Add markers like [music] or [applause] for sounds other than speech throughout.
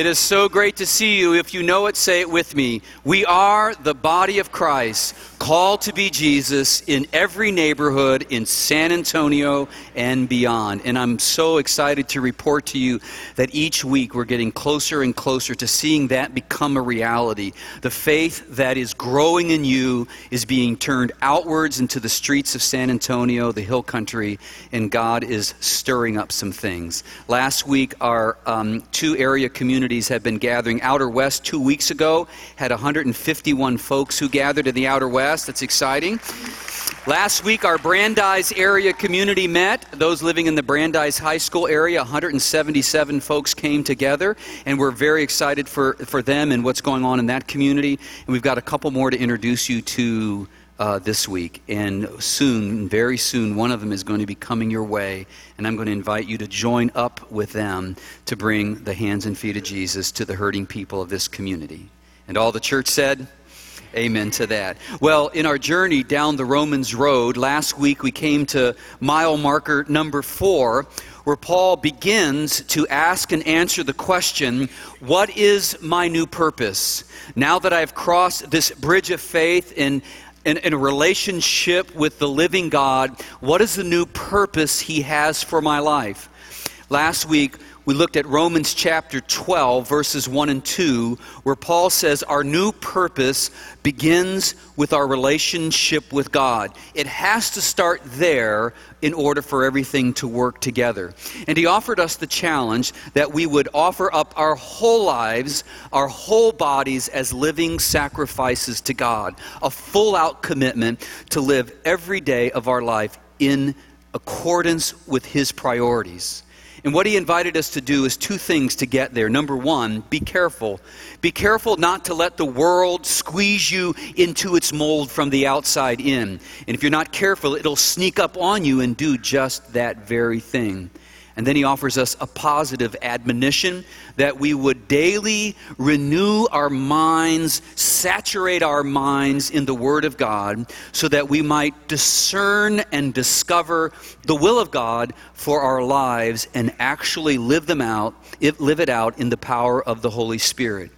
It is so great to see you. If you know it, say it with me. We are the body of Christ, called to be Jesus in every neighborhood in San Antonio and beyond. And I'm so excited to report to you that each week we're getting closer and closer to seeing that become a reality. The faith that is growing in you is being turned outwards into the streets of San Antonio, the hill country, and God is stirring up some things. Last week, our um, two area communities communities have been gathering. Outer West, two weeks ago, had 151 folks who gathered in the Outer West. That's exciting. Last week, our Brandeis area community met. Those living in the Brandeis High School area, 177 folks came together, and we're very excited for, for them and what's going on in that community. And we've got a couple more to introduce you to uh, this week. And soon, very soon, one of them is going to be coming your way. And I'm going to invite you to join up with them to bring the hands and feet of Jesus to the hurting people of this community. And all the church said, Amen to that. Well, in our journey down the Romans Road, last week we came to mile marker number four, where Paul begins to ask and answer the question, What is my new purpose? Now that I've crossed this bridge of faith and in, in, a relationship with the living God, what is the new purpose He has for my life? Last week, we looked at Romans chapter 12, verses 1 and 2, where Paul says our new purpose begins with our relationship with God. It has to start there in order for everything to work together. And he offered us the challenge that we would offer up our whole lives, our whole bodies as living sacrifices to God, a full out commitment to live every day of our life in accordance with his priorities. And what he invited us to do is two things to get there. Number one, be careful. Be careful not to let the world squeeze you into its mold from the outside in. And if you're not careful, it'll sneak up on you and do just that very thing. And then he offers us a positive admonition that we would daily renew our minds, saturate our minds in the Word of God, so that we might discern and discover the will of God for our lives and actually live them out, live it out in the power of the Holy Spirit.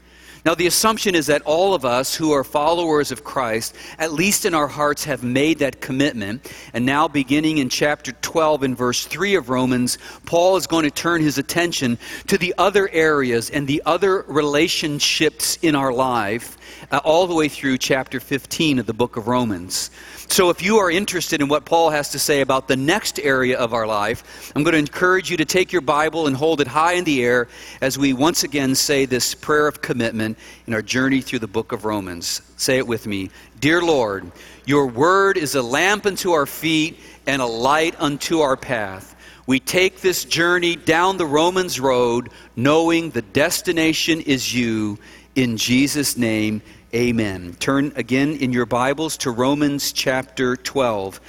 Now, the assumption is that all of us who are followers of Christ, at least in our hearts, have made that commitment. And now, beginning in chapter 12 and verse 3 of Romans, Paul is going to turn his attention to the other areas and the other relationships in our life, uh, all the way through chapter 15 of the book of Romans. So, if you are interested in what Paul has to say about the next area of our life, I'm going to encourage you to take your Bible and hold it high in the air as we once again say this prayer of commitment in our journey through the book of Romans. Say it with me Dear Lord, your word is a lamp unto our feet and a light unto our path. We take this journey down the Romans road knowing the destination is you. In Jesus' name, Amen. Turn again in your Bibles to Romans chapter 12.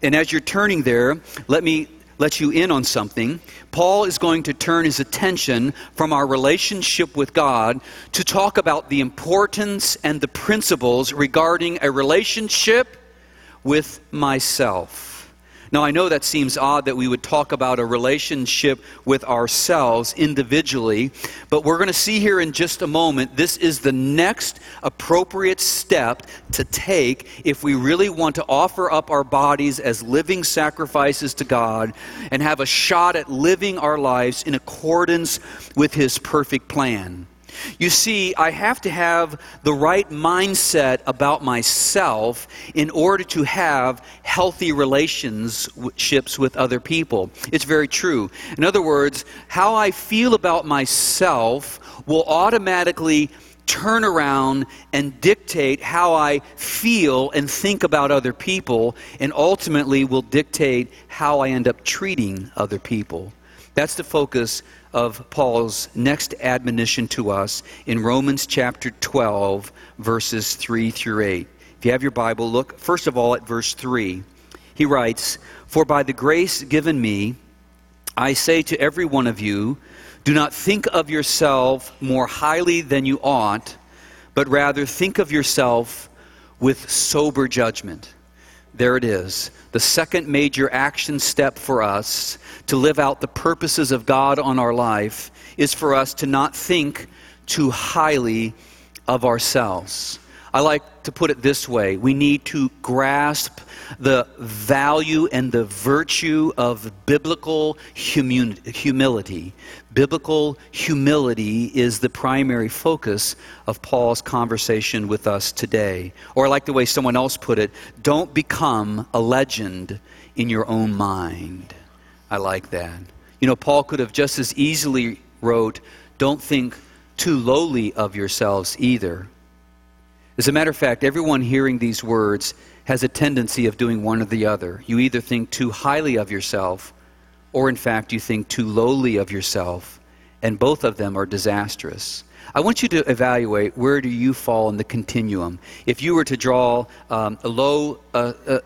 And as you're turning there, let me let you in on something. Paul is going to turn his attention from our relationship with God to talk about the importance and the principles regarding a relationship with myself. Now, I know that seems odd that we would talk about a relationship with ourselves individually, but we're going to see here in just a moment this is the next appropriate step to take if we really want to offer up our bodies as living sacrifices to God and have a shot at living our lives in accordance with His perfect plan. You see, I have to have the right mindset about myself in order to have healthy relationships with other people. It's very true. In other words, how I feel about myself will automatically turn around and dictate how I feel and think about other people, and ultimately will dictate how I end up treating other people. That's the focus of Paul's next admonition to us in Romans chapter 12, verses 3 through 8. If you have your Bible, look first of all at verse 3. He writes, For by the grace given me, I say to every one of you, do not think of yourself more highly than you ought, but rather think of yourself with sober judgment there it is. The second major action step for us to live out the purposes of God on our life is for us to not think too highly of ourselves. I like to put it this way we need to grasp the value and the virtue of biblical humility. Biblical humility is the primary focus of Paul's conversation with us today. Or, I like the way someone else put it don't become a legend in your own mind. I like that. You know, Paul could have just as easily wrote, Don't think too lowly of yourselves either. As a matter of fact, everyone hearing these words has a tendency of doing one or the other. You either think too highly of yourself, or in fact, you think too lowly of yourself, and both of them are disastrous. I want you to evaluate where do you fall in the continuum. If you were to draw um, a low, uh, uh,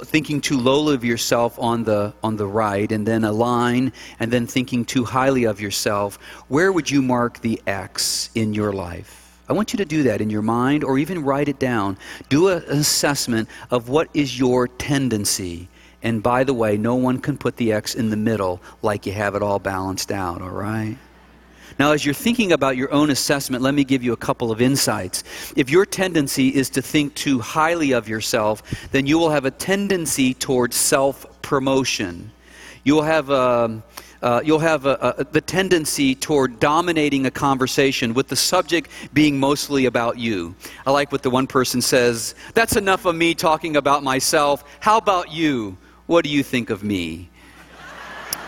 thinking too lowly of yourself on the on the right, and then a line, and then thinking too highly of yourself, where would you mark the X in your life? I want you to do that in your mind or even write it down. Do an assessment of what is your tendency. And by the way, no one can put the X in the middle like you have it all balanced out, all right? Now, as you're thinking about your own assessment, let me give you a couple of insights. If your tendency is to think too highly of yourself, then you will have a tendency towards self promotion. You will have a. Uh, you'll have a, a, the tendency toward dominating a conversation with the subject being mostly about you. I like what the one person says That's enough of me talking about myself. How about you? What do you think of me?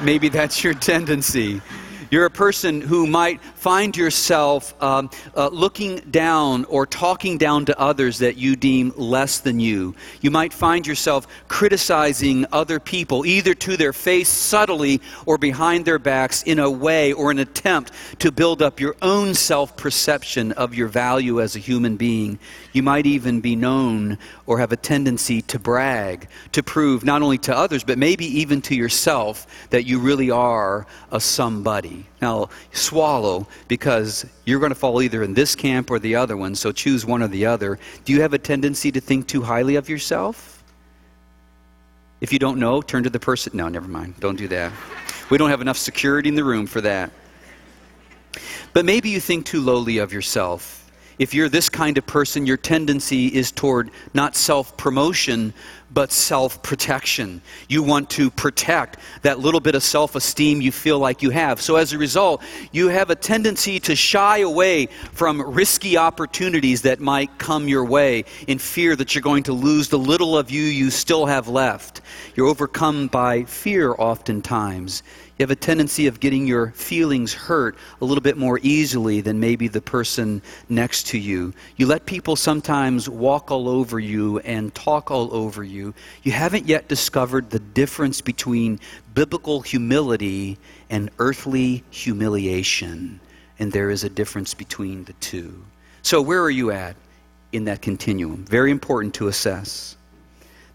Maybe that's your tendency. You're a person who might find yourself um, uh, looking down or talking down to others that you deem less than you. You might find yourself criticizing other people, either to their face subtly or behind their backs in a way or an attempt to build up your own self perception of your value as a human being. You might even be known or have a tendency to brag, to prove not only to others, but maybe even to yourself that you really are a somebody. Now, swallow because you're going to fall either in this camp or the other one, so choose one or the other. Do you have a tendency to think too highly of yourself? If you don't know, turn to the person. No, never mind. Don't do that. We don't have enough security in the room for that. But maybe you think too lowly of yourself if you're this kind of person, your tendency is toward not self promotion, but self protection. You want to protect that little bit of self esteem you feel like you have. So as a result, you have a tendency to shy away from risky opportunities that might come your way in fear that you're going to lose the little of you you still have left. You're overcome by fear oftentimes. You have a tendency of getting your feelings hurt a little bit more easily than maybe the person next to you. You let people sometimes walk all over you and talk all over you. You haven't yet discovered the difference between biblical humility and earthly humiliation. And there is a difference between the two. So, where are you at in that continuum? Very important to assess.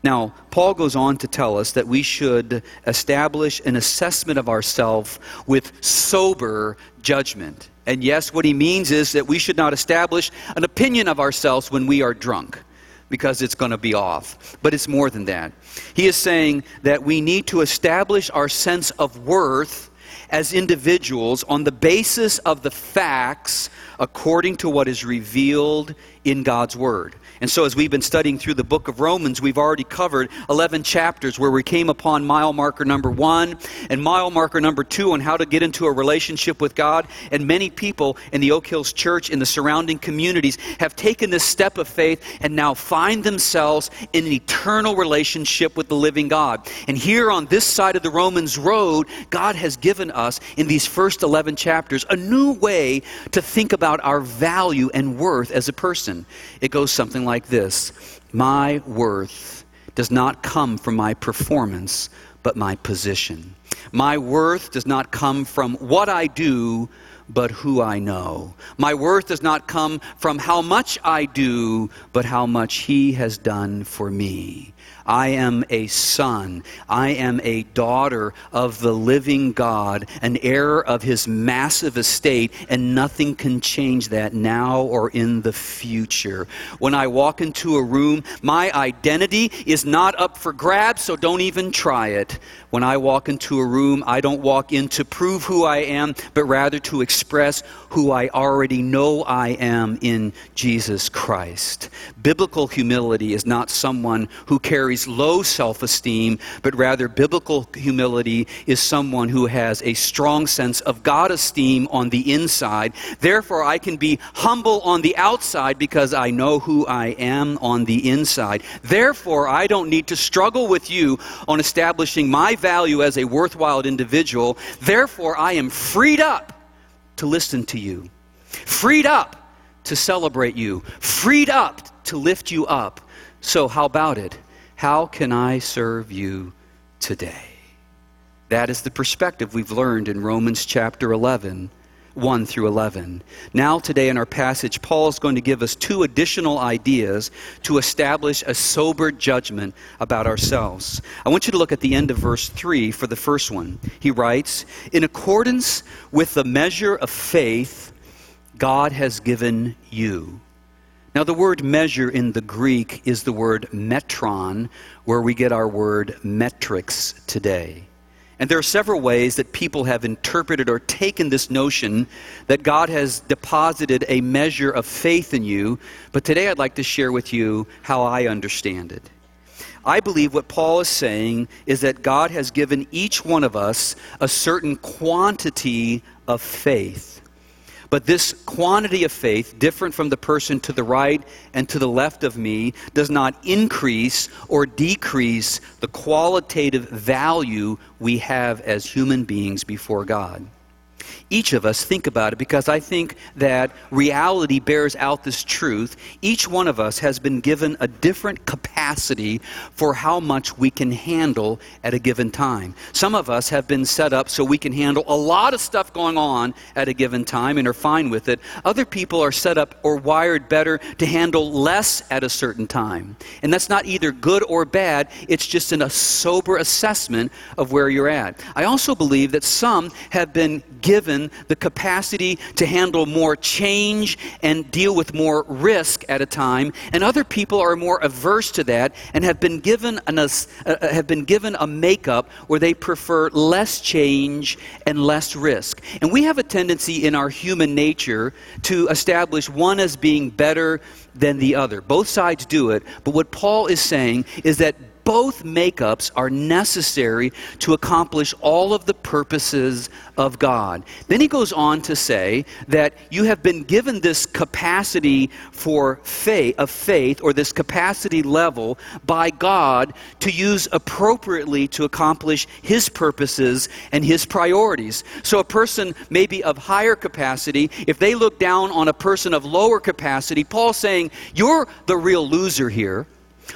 Now, Paul goes on to tell us that we should establish an assessment of ourselves with sober judgment. And yes, what he means is that we should not establish an opinion of ourselves when we are drunk because it's going to be off. But it's more than that. He is saying that we need to establish our sense of worth as individuals on the basis of the facts according to what is revealed in God's Word. And so, as we've been studying through the book of Romans, we've already covered 11 chapters where we came upon mile marker number one and mile marker number two on how to get into a relationship with God. And many people in the Oak Hills Church, in the surrounding communities, have taken this step of faith and now find themselves in an eternal relationship with the living God. And here on this side of the Romans road, God has given us, in these first 11 chapters, a new way to think about our value and worth as a person. It goes something like this My worth does not come from my performance, but my position. My worth does not come from what I do, but who I know. My worth does not come from how much I do, but how much He has done for me. I am a son. I am a daughter of the living God, an heir of his massive estate, and nothing can change that now or in the future. When I walk into a room, my identity is not up for grabs, so don't even try it. When I walk into a room, I don't walk in to prove who I am, but rather to express who I already know I am in Jesus Christ. Biblical humility is not someone who carries low self esteem, but rather biblical humility is someone who has a strong sense of God esteem on the inside. Therefore, I can be humble on the outside because I know who I am on the inside. Therefore, I don't need to struggle with you on establishing my value as a worthwhile individual. Therefore, I am freed up to listen to you, freed up to celebrate you, freed up to lift you up. So, how about it? How can I serve you today? That is the perspective we've learned in Romans chapter 11 1 through 11. Now, today in our passage, Paul is going to give us two additional ideas to establish a sober judgment about ourselves. I want you to look at the end of verse 3 for the first one. He writes, In accordance with the measure of faith God has given you. Now, the word measure in the Greek is the word metron, where we get our word metrics today. And there are several ways that people have interpreted or taken this notion that God has deposited a measure of faith in you. But today I'd like to share with you how I understand it. I believe what Paul is saying is that God has given each one of us a certain quantity of faith. But this quantity of faith, different from the person to the right and to the left of me, does not increase or decrease the qualitative value we have as human beings before God each of us think about it because I think that reality bears out this truth. Each one of us has been given a different capacity for how much we can handle at a given time. Some of us have been set up so we can handle a lot of stuff going on at a given time and are fine with it. Other people are set up or wired better to handle less at a certain time. And that's not either good or bad, it's just in a sober assessment of where you're at. I also believe that some have been given given the capacity to handle more change and deal with more risk at a time, and other people are more averse to that and have been given, an, uh, uh, have been given a makeup where they prefer less change and less risk. And we have a tendency in our human nature to establish one as being better than the other. Both sides do it, but what Paul is saying is that both makeups are necessary to accomplish all of the purposes of God. Then he goes on to say that you have been given this capacity for faith of faith or this capacity level by God to use appropriately to accomplish his purposes and his priorities. So a person maybe of higher capacity, if they look down on a person of lower capacity, Paul's saying, "You're the real loser here."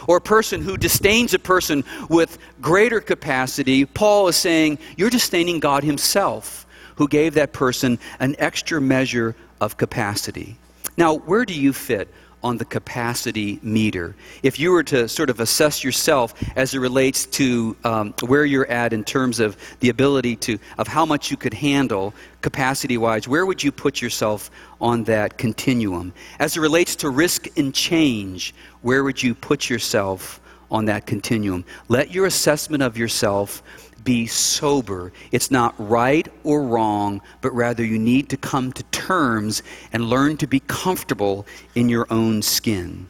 Or a person who disdains a person with greater capacity, Paul is saying, You're disdaining God Himself, who gave that person an extra measure of capacity. Now, where do you fit on the capacity meter. If you were to sort of assess yourself as it relates to um, where you're at in terms of the ability to, of how much you could handle capacity wise, where would you put yourself on that continuum? As it relates to risk and change, where would you put yourself on that continuum? Let your assessment of yourself be sober. It's not right or wrong, but rather you need to come to terms and learn to be comfortable in your own skin.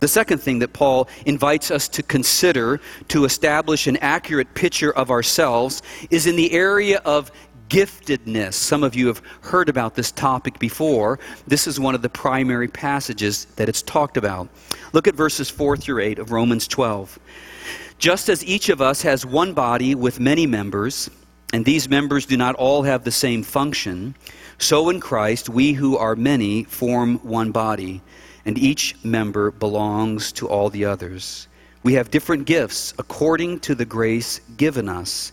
The second thing that Paul invites us to consider to establish an accurate picture of ourselves is in the area of giftedness. Some of you have heard about this topic before. This is one of the primary passages that it's talked about. Look at verses 4 through 8 of Romans 12. Just as each of us has one body with many members, and these members do not all have the same function, so in Christ we who are many form one body, and each member belongs to all the others. We have different gifts according to the grace given us.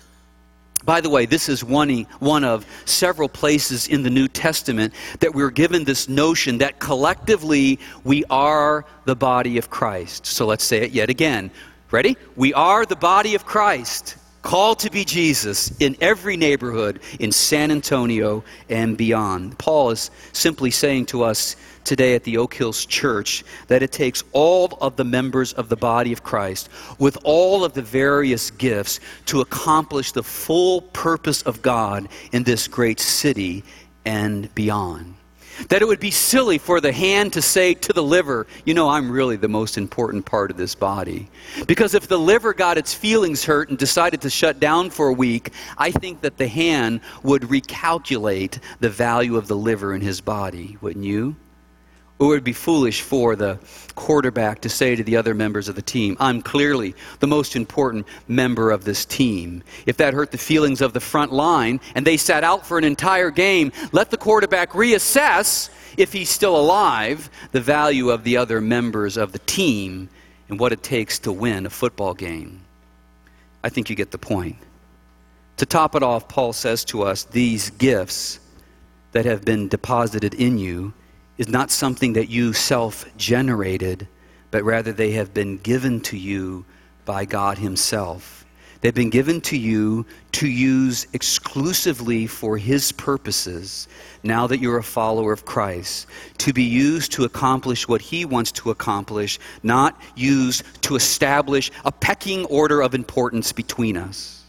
By the way, this is one, one of several places in the New Testament that we're given this notion that collectively we are the body of Christ. So let's say it yet again. Ready? We are the body of Christ, called to be Jesus in every neighborhood in San Antonio and beyond. Paul is simply saying to us today at the Oak Hills Church that it takes all of the members of the body of Christ with all of the various gifts to accomplish the full purpose of God in this great city and beyond. That it would be silly for the hand to say to the liver, you know, I'm really the most important part of this body. Because if the liver got its feelings hurt and decided to shut down for a week, I think that the hand would recalculate the value of the liver in his body, wouldn't you? It would be foolish for the quarterback to say to the other members of the team, I'm clearly the most important member of this team. If that hurt the feelings of the front line and they sat out for an entire game, let the quarterback reassess, if he's still alive, the value of the other members of the team and what it takes to win a football game. I think you get the point. To top it off, Paul says to us, These gifts that have been deposited in you is not something that you self generated, but rather they have been given to you by God Himself. They've been given to you to use exclusively for His purposes, now that you're a follower of Christ, to be used to accomplish what He wants to accomplish, not used to establish a pecking order of importance between us.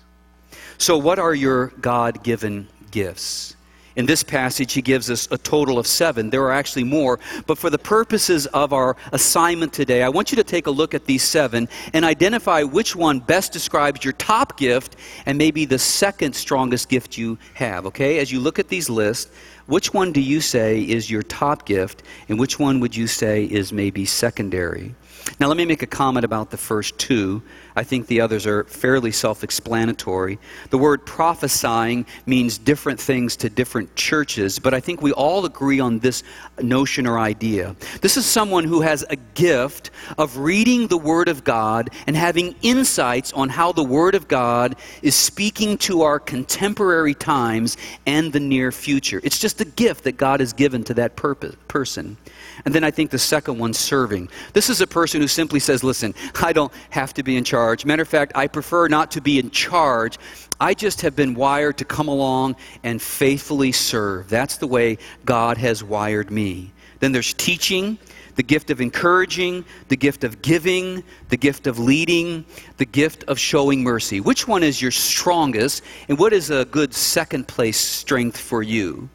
So, what are your God given gifts? In this passage, he gives us a total of seven. There are actually more. But for the purposes of our assignment today, I want you to take a look at these seven and identify which one best describes your top gift and maybe the second strongest gift you have. Okay? As you look at these lists, which one do you say is your top gift and which one would you say is maybe secondary? Now, let me make a comment about the first two. I think the others are fairly self explanatory. The word prophesying means different things to different churches, but I think we all agree on this notion or idea. This is someone who has a gift of reading the Word of God and having insights on how the Word of God is speaking to our contemporary times and the near future. It's just a gift that God has given to that purpose, person. And then I think the second one, serving. This is a person who simply says, Listen, I don't have to be in charge. Matter of fact, I prefer not to be in charge. I just have been wired to come along and faithfully serve. That's the way God has wired me. Then there's teaching, the gift of encouraging, the gift of giving, the gift of leading, the gift of showing mercy. Which one is your strongest, and what is a good second place strength for you?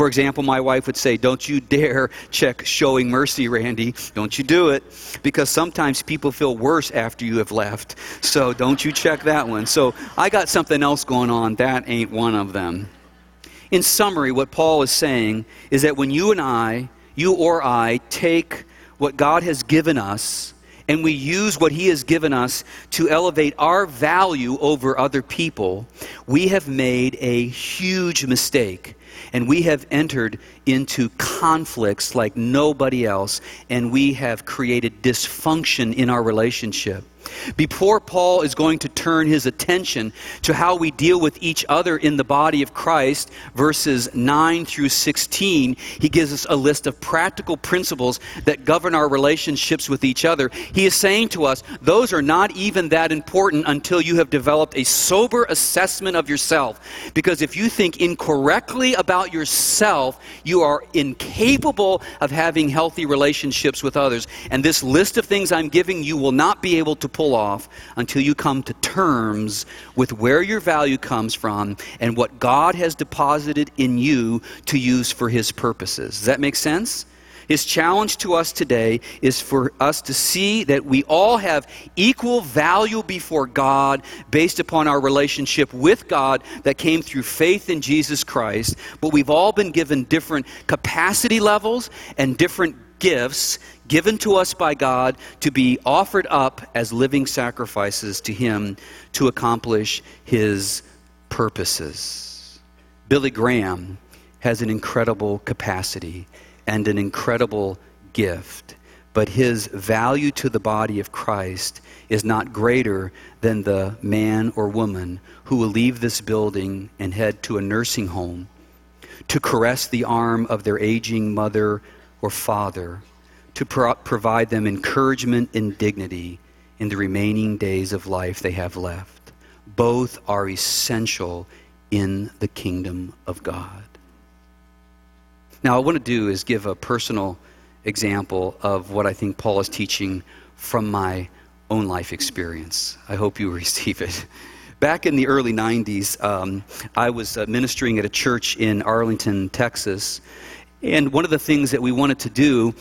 For example, my wife would say, Don't you dare check showing mercy, Randy. Don't you do it. Because sometimes people feel worse after you have left. So don't you check that one. So I got something else going on. That ain't one of them. In summary, what Paul is saying is that when you and I, you or I, take what God has given us and we use what He has given us to elevate our value over other people, we have made a huge mistake and we have entered into conflicts like nobody else, and we have created dysfunction in our relationship. Before Paul is going to turn his attention to how we deal with each other in the body of Christ, verses 9 through 16, he gives us a list of practical principles that govern our relationships with each other. He is saying to us, those are not even that important until you have developed a sober assessment of yourself. Because if you think incorrectly about yourself, you are incapable of having healthy relationships with others. And this list of things I'm giving you will not be able to pull off until you come to terms with where your value comes from and what God has deposited in you to use for His purposes. Does that make sense? His challenge to us today is for us to see that we all have equal value before God based upon our relationship with God that came through faith in Jesus Christ, but we've all been given different capacity levels and different gifts given to us by God to be offered up as living sacrifices to Him to accomplish His purposes. Billy Graham has an incredible capacity and an incredible gift, but his value to the body of Christ is not greater than the man or woman who will leave this building and head to a nursing home to caress the arm of their aging mother or father, to pro- provide them encouragement and dignity in the remaining days of life they have left. Both are essential in the kingdom of God. Now, I want to do is give a personal example of what I think Paul is teaching from my own life experience. I hope you [laughs] receive it. Back in the early 90s, um, I was uh, ministering at a church in Arlington, Texas. And one of the things that we wanted to do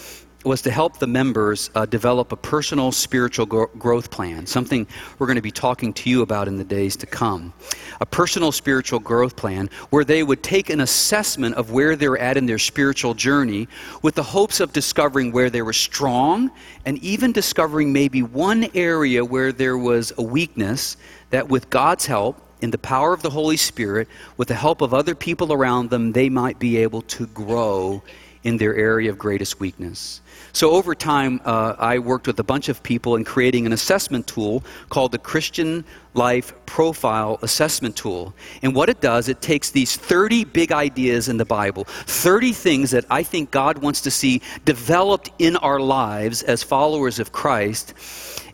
was to help the members uh, develop a personal spiritual gro- growth plan, something we're going to be talking to you about in the days to come. A personal spiritual growth plan where they would take an assessment of where they're at in their spiritual journey with the hopes of discovering where they were strong and even discovering maybe one area where there was a weakness that, with God's help, in the power of the Holy Spirit, with the help of other people around them, they might be able to grow in their area of greatest weakness. So, over time, uh, I worked with a bunch of people in creating an assessment tool called the Christian Life Profile Assessment Tool. And what it does, it takes these 30 big ideas in the Bible, 30 things that I think God wants to see developed in our lives as followers of Christ.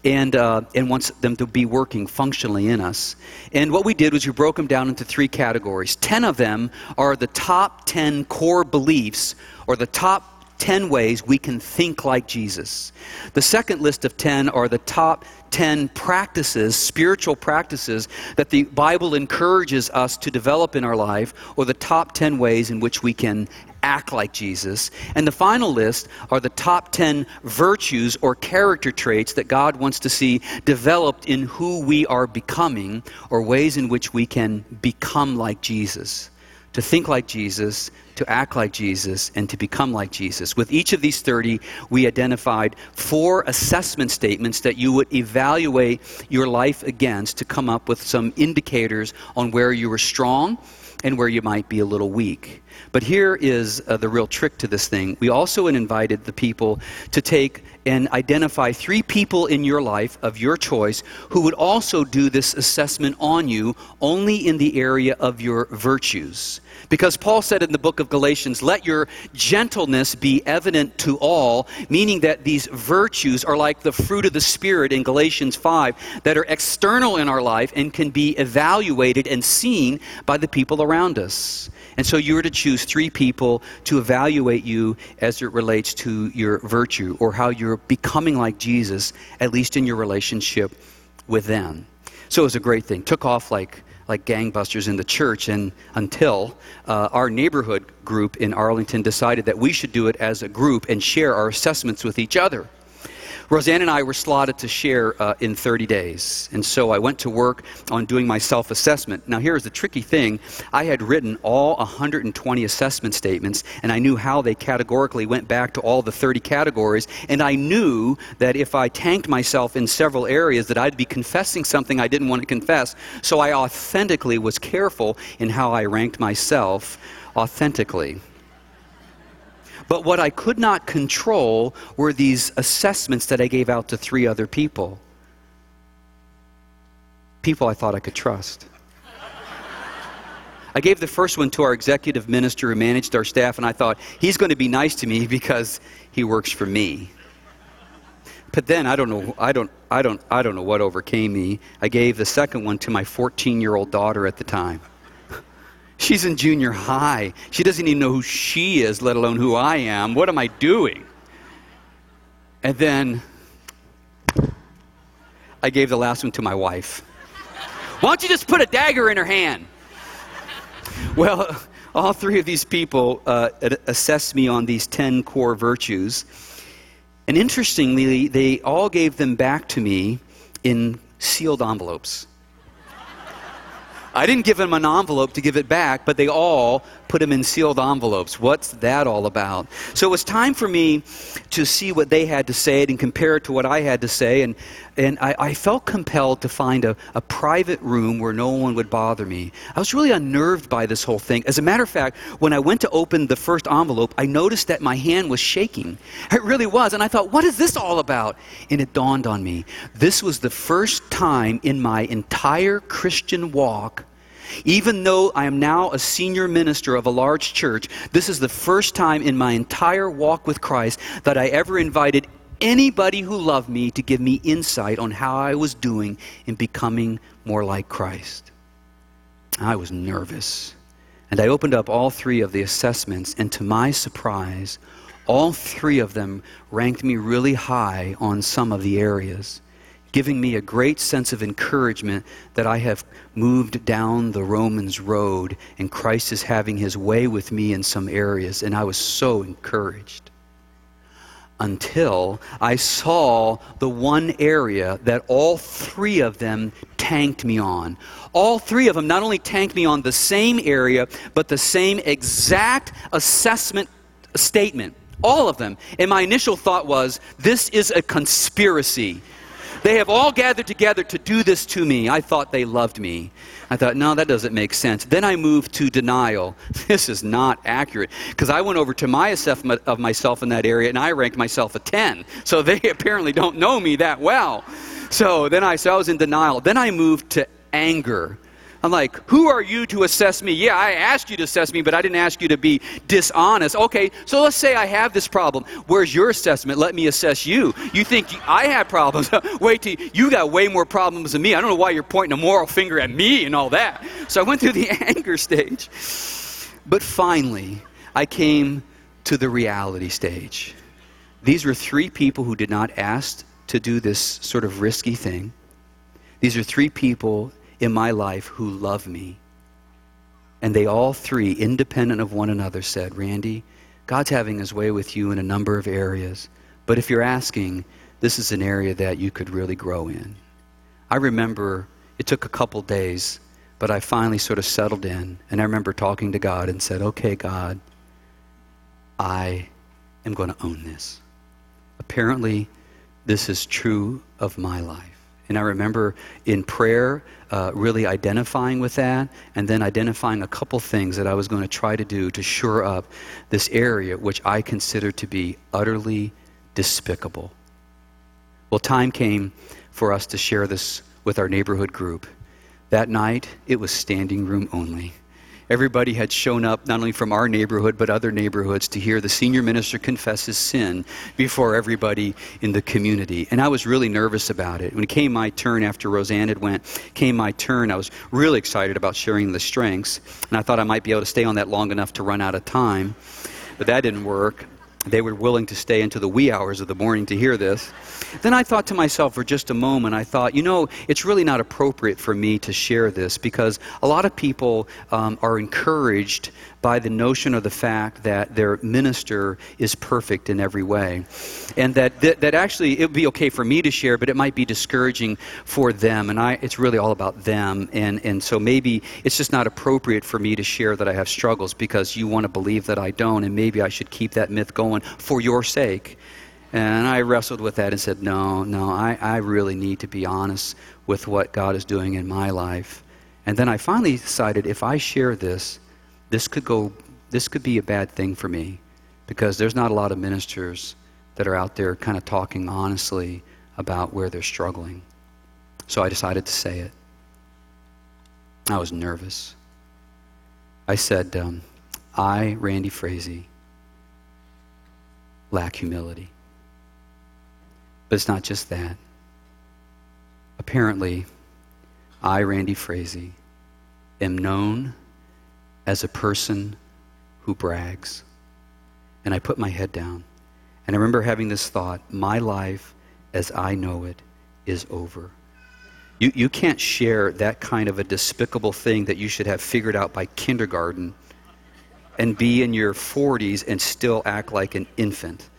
And, uh, and wants them to be working functionally in us. And what we did was we broke them down into three categories. Ten of them are the top 10 core beliefs or the top 10 ways we can think like Jesus. The second list of 10 are the top 10 practices, spiritual practices, that the Bible encourages us to develop in our life, or the top 10 ways in which we can act like Jesus. And the final list are the top 10 virtues or character traits that God wants to see developed in who we are becoming, or ways in which we can become like Jesus. To think like Jesus, to act like Jesus and to become like Jesus. With each of these 30, we identified four assessment statements that you would evaluate your life against to come up with some indicators on where you were strong and where you might be a little weak. But here is uh, the real trick to this thing. We also invited the people to take and identify three people in your life of your choice who would also do this assessment on you only in the area of your virtues. Because Paul said in the book of Galatians, let your gentleness be evident to all, meaning that these virtues are like the fruit of the Spirit in Galatians 5 that are external in our life and can be evaluated and seen by the people around us. And so you are to choose three people to evaluate you as it relates to your virtue or how you're becoming like Jesus, at least in your relationship with them. So it was a great thing. Took off like like gangbusters in the church, and until uh, our neighborhood group in Arlington decided that we should do it as a group and share our assessments with each other. Rozanne and I were slotted to share uh, in 30 days. And so I went to work on doing my self assessment. Now, here's the tricky thing I had written all 120 assessment statements, and I knew how they categorically went back to all the 30 categories. And I knew that if I tanked myself in several areas, that I'd be confessing something I didn't want to confess. So I authentically was careful in how I ranked myself authentically. But what I could not control were these assessments that I gave out to three other people. People I thought I could trust. I gave the first one to our executive minister who managed our staff, and I thought, he's going to be nice to me because he works for me. But then I don't know, I don't, I don't, I don't know what overcame me. I gave the second one to my 14 year old daughter at the time. She's in junior high. She doesn't even know who she is, let alone who I am. What am I doing? And then I gave the last one to my wife. Why don't you just put a dagger in her hand? Well, all three of these people uh, assessed me on these 10 core virtues. And interestingly, they all gave them back to me in sealed envelopes. I didn't give them an envelope to give it back, but they all put them in sealed envelopes. What's that all about? So it was time for me to see what they had to say and compare it to what I had to say. And, and I, I felt compelled to find a, a private room where no one would bother me. I was really unnerved by this whole thing. As a matter of fact, when I went to open the first envelope, I noticed that my hand was shaking. It really was. And I thought, what is this all about? And it dawned on me. This was the first time in my entire Christian walk even though I am now a senior minister of a large church, this is the first time in my entire walk with Christ that I ever invited anybody who loved me to give me insight on how I was doing in becoming more like Christ. I was nervous. And I opened up all three of the assessments, and to my surprise, all three of them ranked me really high on some of the areas giving me a great sense of encouragement that I have moved down the Romans road and Christ is having his way with me in some areas. And I was so encouraged until I saw the one area that all three of them tanked me on. All three of them not only tanked me on the same area, but the same exact assessment statement. All of them. And my initial thought was this is a conspiracy. They have all gathered together to do this to me. I thought they loved me. I thought, no, that doesn't make sense. Then I moved to denial. [laughs] This is not accurate. Because I went over to my assessment of myself in that area and I ranked myself a 10. So they [laughs] apparently don't know me that well. So then I, so I was in denial. Then I moved to anger. I'm like, who are you to assess me? Yeah, I asked you to assess me, but I didn't ask you to be dishonest. Okay, so let's say I have this problem. Where's your assessment? Let me assess you. You think I have problems. [laughs] Wait till you got way more problems than me. I don't know why you're pointing a moral finger at me and all that. So I went through [laughs] the anger stage. But finally, I came to the reality stage. These were three people who did not ask to do this sort of risky thing. These are three people in my life who love me. And they all three, independent of one another, said, Randy, God's having his way with you in a number of areas. But if you're asking, this is an area that you could really grow in. I remember it took a couple days, but I finally sort of settled in. And I remember talking to God and said, Okay, God, I am going to own this. Apparently, this is true of my life. And I remember in prayer uh, really identifying with that and then identifying a couple things that I was going to try to do to shore up this area which I consider to be utterly despicable. Well, time came for us to share this with our neighborhood group. That night, it was standing room only. Everybody had shown up, not only from our neighborhood, but other neighborhoods, to hear the senior minister confess his sin before everybody in the community. And I was really nervous about it. When it came my turn after Rozanne had went, came my turn, I was really excited about sharing the strengths. And I thought I might be able to stay on that long enough to run out of time. But that didn't work. They were willing to stay into the wee hours of the morning to hear this. Then I thought to myself for just a moment, I thought, you know, it's really not appropriate for me to share this because a lot of people um, are encouraged by the notion of the fact that their minister is perfect in every way. And that, that, that actually it would be okay for me to share, but it might be discouraging for them. And I, it's really all about them. And, and so maybe it's just not appropriate for me to share that I have struggles because you want to believe that I don't. And maybe I should keep that myth going for your sake. And I wrestled with that and said, no, no, I, I really need to be honest with what God is doing in my life. And then I finally decided if I share this, this could go this could be a bad thing for me because there's not a lot of ministers that are out there kind of talking honestly about where they're struggling. So I decided to say it. I was nervous. I said, um, I, Randy Frazee, lack humility. But it's not just that. Apparently, I, Randy Frazee, am known as a person who brags. And I put my head down. And I remember having this thought my life as I know it is over. You, you can't share that kind of a despicable thing that you should have figured out by kindergarten and be in your 40s and still act like an infant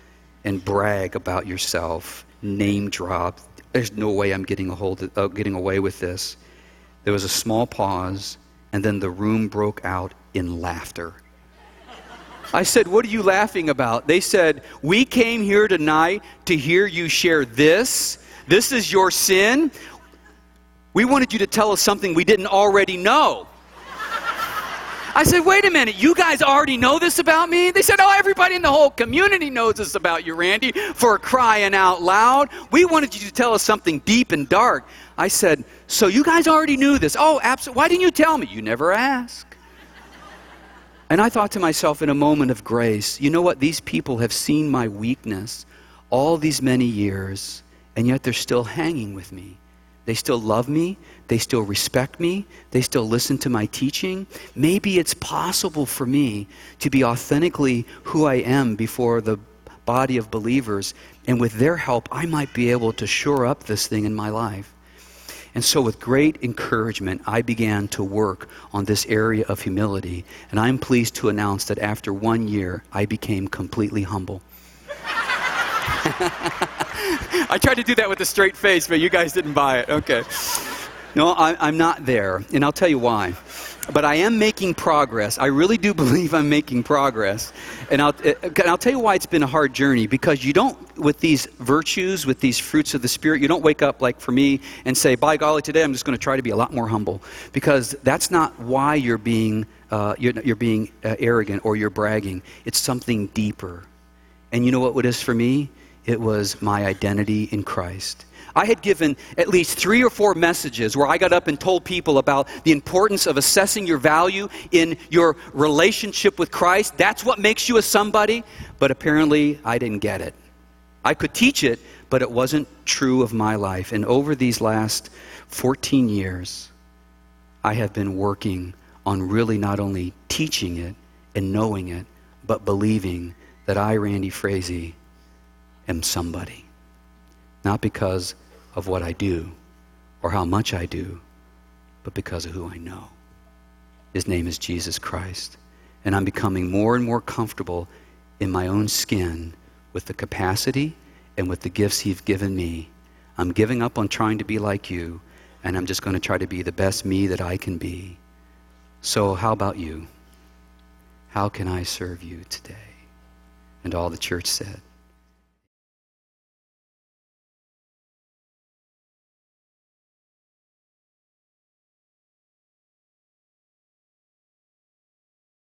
and brag about yourself, name drop. There's no way I'm getting, a hold of, uh, getting away with this. There was a small pause, and then the room broke out in laughter. I said, What are you laughing about? They said, We came here tonight to hear you share this. This is your sin. We wanted you to tell us something we didn't already know. I said, wait a minute, you guys already know this about me? They said, oh, everybody in the whole community knows this about you, Randy, for crying out loud. We wanted you to tell us something deep and dark. I said, so you guys already knew this? Oh, absolutely. Why didn't you tell me? You never ask. And I thought to myself in a moment of grace, you know what? These people have seen my weakness all these many years, and yet they're still hanging with me. They still love me. They still respect me. They still listen to my teaching. Maybe it's possible for me to be authentically who I am before the body of believers. And with their help, I might be able to shore up this thing in my life. And so, with great encouragement, I began to work on this area of humility. And I'm pleased to announce that after one year, I became completely humble. [laughs] I tried to do that with a straight face, but you guys didn't buy it. Okay. No, I, am not there, and I'll tell you why. But I am making progress. I really do [laughs] believe I'm making progress. And I'll, uh, and I'll tell you why it's been a hard journey because you don't, with these virtues, with these fruits of the Spirit, you don't wake up like for me and say, by golly, today I'm just going to try to be a lot more humble. Because that's not why you're being, uh, you're, you're, being uh, arrogant or you're bragging. It's something deeper. And you know what it is for me? It was my identity in Christ. I had given at least three or four messages where I got up and told people about the importance of assessing your value in your relationship with Christ. That's what makes you a somebody. But apparently, I didn't get it. I could teach it, but it wasn't true of my life. And over these last 14 years, I have been working on really not only teaching it and knowing it, but believing that I, Randy Frazee, am somebody. Not because of what I do or how much I do, but because of who I know. His name is Jesus Christ. And I'm becoming more and more comfortable in my own skin with the capacity and with the gifts He's given me. I'm giving up on trying to be like you, and I'm just going to try to be the best me that I can be. So, how about you? How can I serve you today? And all the church said,